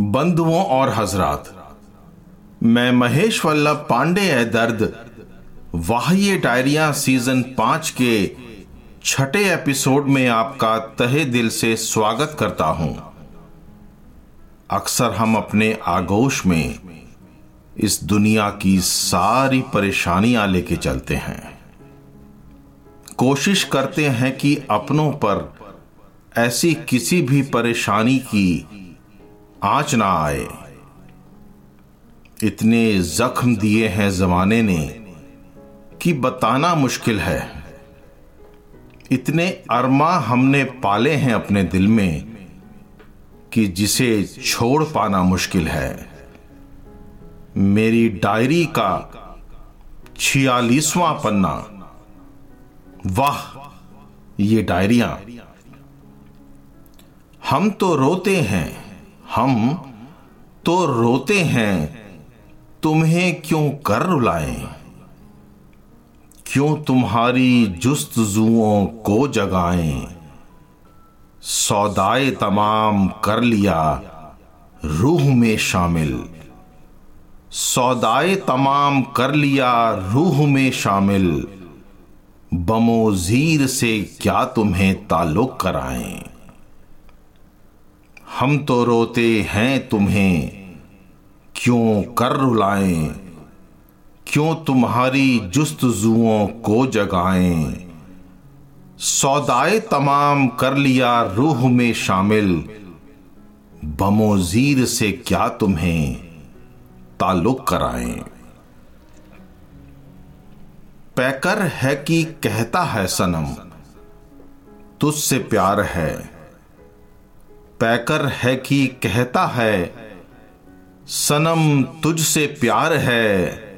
बंधुओं और हजरात। मैं महेश वल्लभ पांडे है दर्द। वाह्य डायरिया सीज़न पाँच के छठे एपिसोड में आपका तहे दिल से स्वागत करता हूँ। अक्सर हम अपने आगोश में इस दुनिया की सारी परेशानियाँ लेके चलते हैं। कोशिश करते हैं कि अपनों पर ऐसी किसी भी परेशानी की आँच ना आए। इतने जख्म दिए हैं जमाने ने कि बताना मुश्किल है। इतने अरमा हमने पाले हैं अपने दिल में कि जिसे छोड़ पाना मुश्किल है। मेरी डायरी का छियालीसवां पन्ना। वाह, ये डायरिया। हम तो रोते हैं। हम तो रोते हैं, तुम्हें क्यों कर रुलाए? क्यों तुम्हारी जुस्तजुओं को जगाएँ? सौदाए तमाम कर लिया रूह में शामिल। सौदाए तमाम कर लिया रूह में शामिल। बमोजीर से क्या तुम्हें ताल्लुक कराएँ? हम तो रोते हैं तुम्हें। क्यों कर रुलाएँ? क्यों तुम्हारी जुस्त जुओं को जगाएँ? सौदाए तमाम कर लिया रूह में शामिल। बमोजीर से क्या तुम्हें ताल्लुक कराएँ? पैकर है कि कहता है सनम, तुझसे प्यार है। पैकर है कि कहता है, सनम तुझसे प्यार है,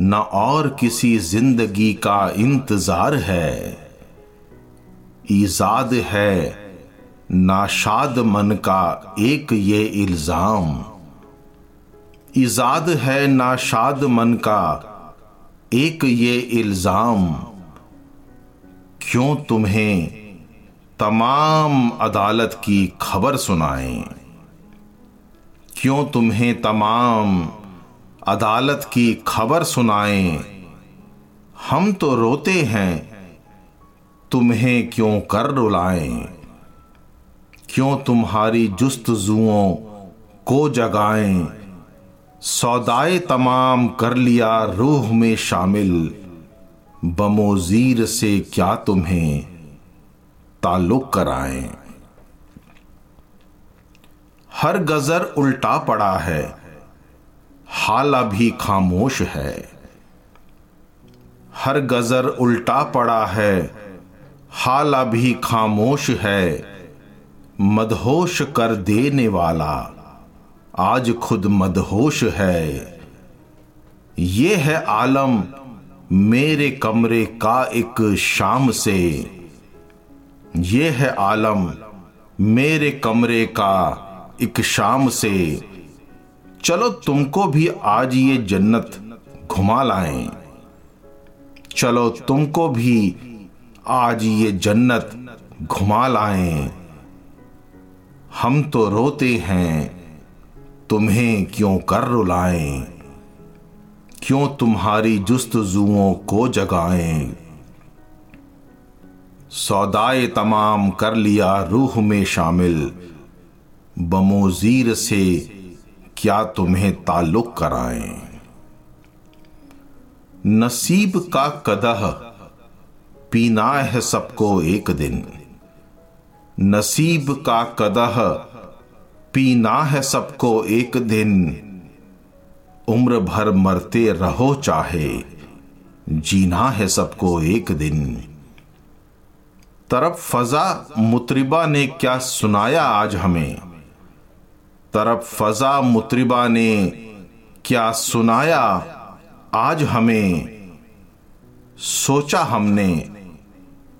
न और किसी ज़िंदगी का इंतज़ार है। ईजाद है, नाशाद मन का एक ये इल्ज़ाम। ईजाद है, नाशाद मन का एक ये इल्ज़ाम। क्यों तुम्हें तमाम अदालत की खबर सुनाएँ। क्यों तुम्हें तमाम अदालत की खबर सुनाएँ? हम तो रोते हैं। तुम्हें क्यों कर रुलाएँ? क्यों तुम्हारी जुस्तजुओं को जगाएँ? सौदाए तमाम कर लिया रूह में शामिल। बमोजीर से क्या तुम्हें ताल्लुक कराएँ। हर गजर उल्टा पड़ा है, हाल अभी खामोश है। हर गजर उल्टा पड़ा है, हाल अभी खामोश है। मदहोश कर देने वाला आज खुद मदहोश है। ये है आलम, मेरे कमरे का एक शाम से। ये है आलम, मेरे कमरे का एक शाम से। चलो तुमको भी आज ये जन्नत घुमा लाएँ। चलो तुमको भी आज ये जन्नत घुमा लाएँ। हम तो रोते हैं, तुम्हें क्यों कर रुलाएँ? क्यों तुम्हारी जुस्तजुओं को जगाएँ? सौदाए तमाम कर लिया रूह में शामिल। बमोजीर से क्या तुम्हें ताल्लुक कराएँ? नसीब का कदह पीना है सबको एक दिन। नसीब का कदह पीना है सबको एक दिन। उम्र भर मरते रहो चाहे, जीना है सबको एक दिन। तरफ़ फजा मुतरिबा ने क्या सुनाया आज हमें? तरफ़ फजा मुतरिबा ने क्या सुनाया आज हमें? सोचा हमने,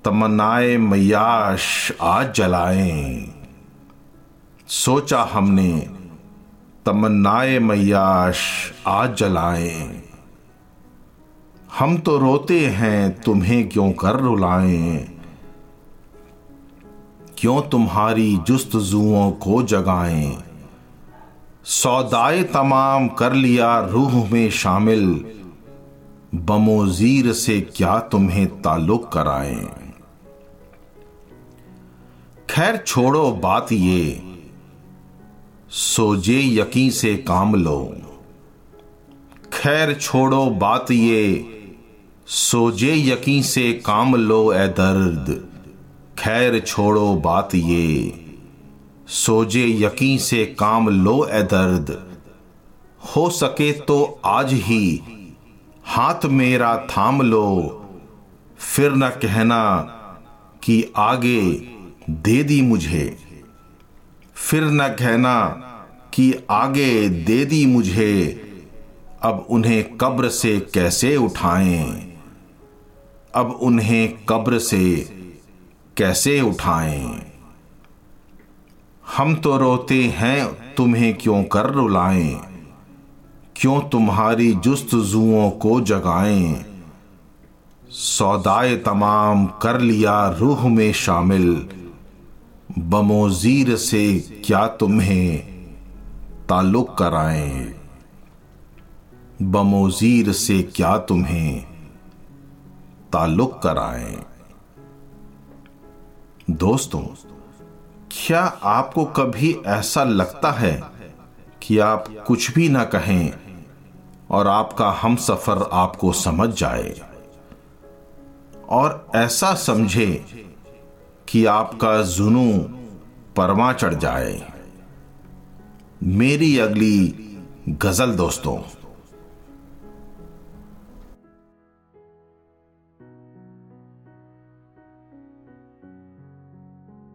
तमन्नाए मैयाश आज जलाएँ। सोचा हमने, तमन्नाए मैयाश आज जलाएँ। हम तो रोते हैं, तुम्हें क्यों कर रुलाएँ? क्यों तुम्हारी जुस्तजुओं को जगाएँ? सौदाए तमाम कर लिया रूह में शामिल। बमोजीर से क्या तुम्हें ताल्लुक कराएँ? खैर छोड़ो बात ये। सोजे यकीन से काम लो। खैर छोड़ो बात ये। सोजे यकीन से काम लो ए दर्द। खैर छोड़ो बात ये, सोजे यकीन से काम लो ए दर्द। हो सके तो आज ही हाथ मेरा थाम लो, फिर न कहना कि आगे दे दी मुझे। फिर न कहना कि आगे दे दी मुझे, अब उन्हें कब्र से कैसे उठाएँ? अब उन्हें कब्र से कैसे उठाएँ? हम तो रोते हैं, तुम्हें क्यों कर रुलाएँ? क्यों तुम्हारी जुस्तजुओं को जगाएँ? सौदाए तमाम कर लिया रूह में शामिल। बमोजीर से क्या तुम्हें ताल्लुक कराएँ? बमोजीर से क्या तुम्हें ताल्लुक कराएँ? दोस्तों, क्या आपको कभी ऐसा लगता है कि आप कुछ भी ना कहें और आपका हम सफ़र आपको समझ जाए? और ऐसा समझे कि आपका जुनू परमा चढ़ जाए। मेरी अगली गज़ल दोस्तों।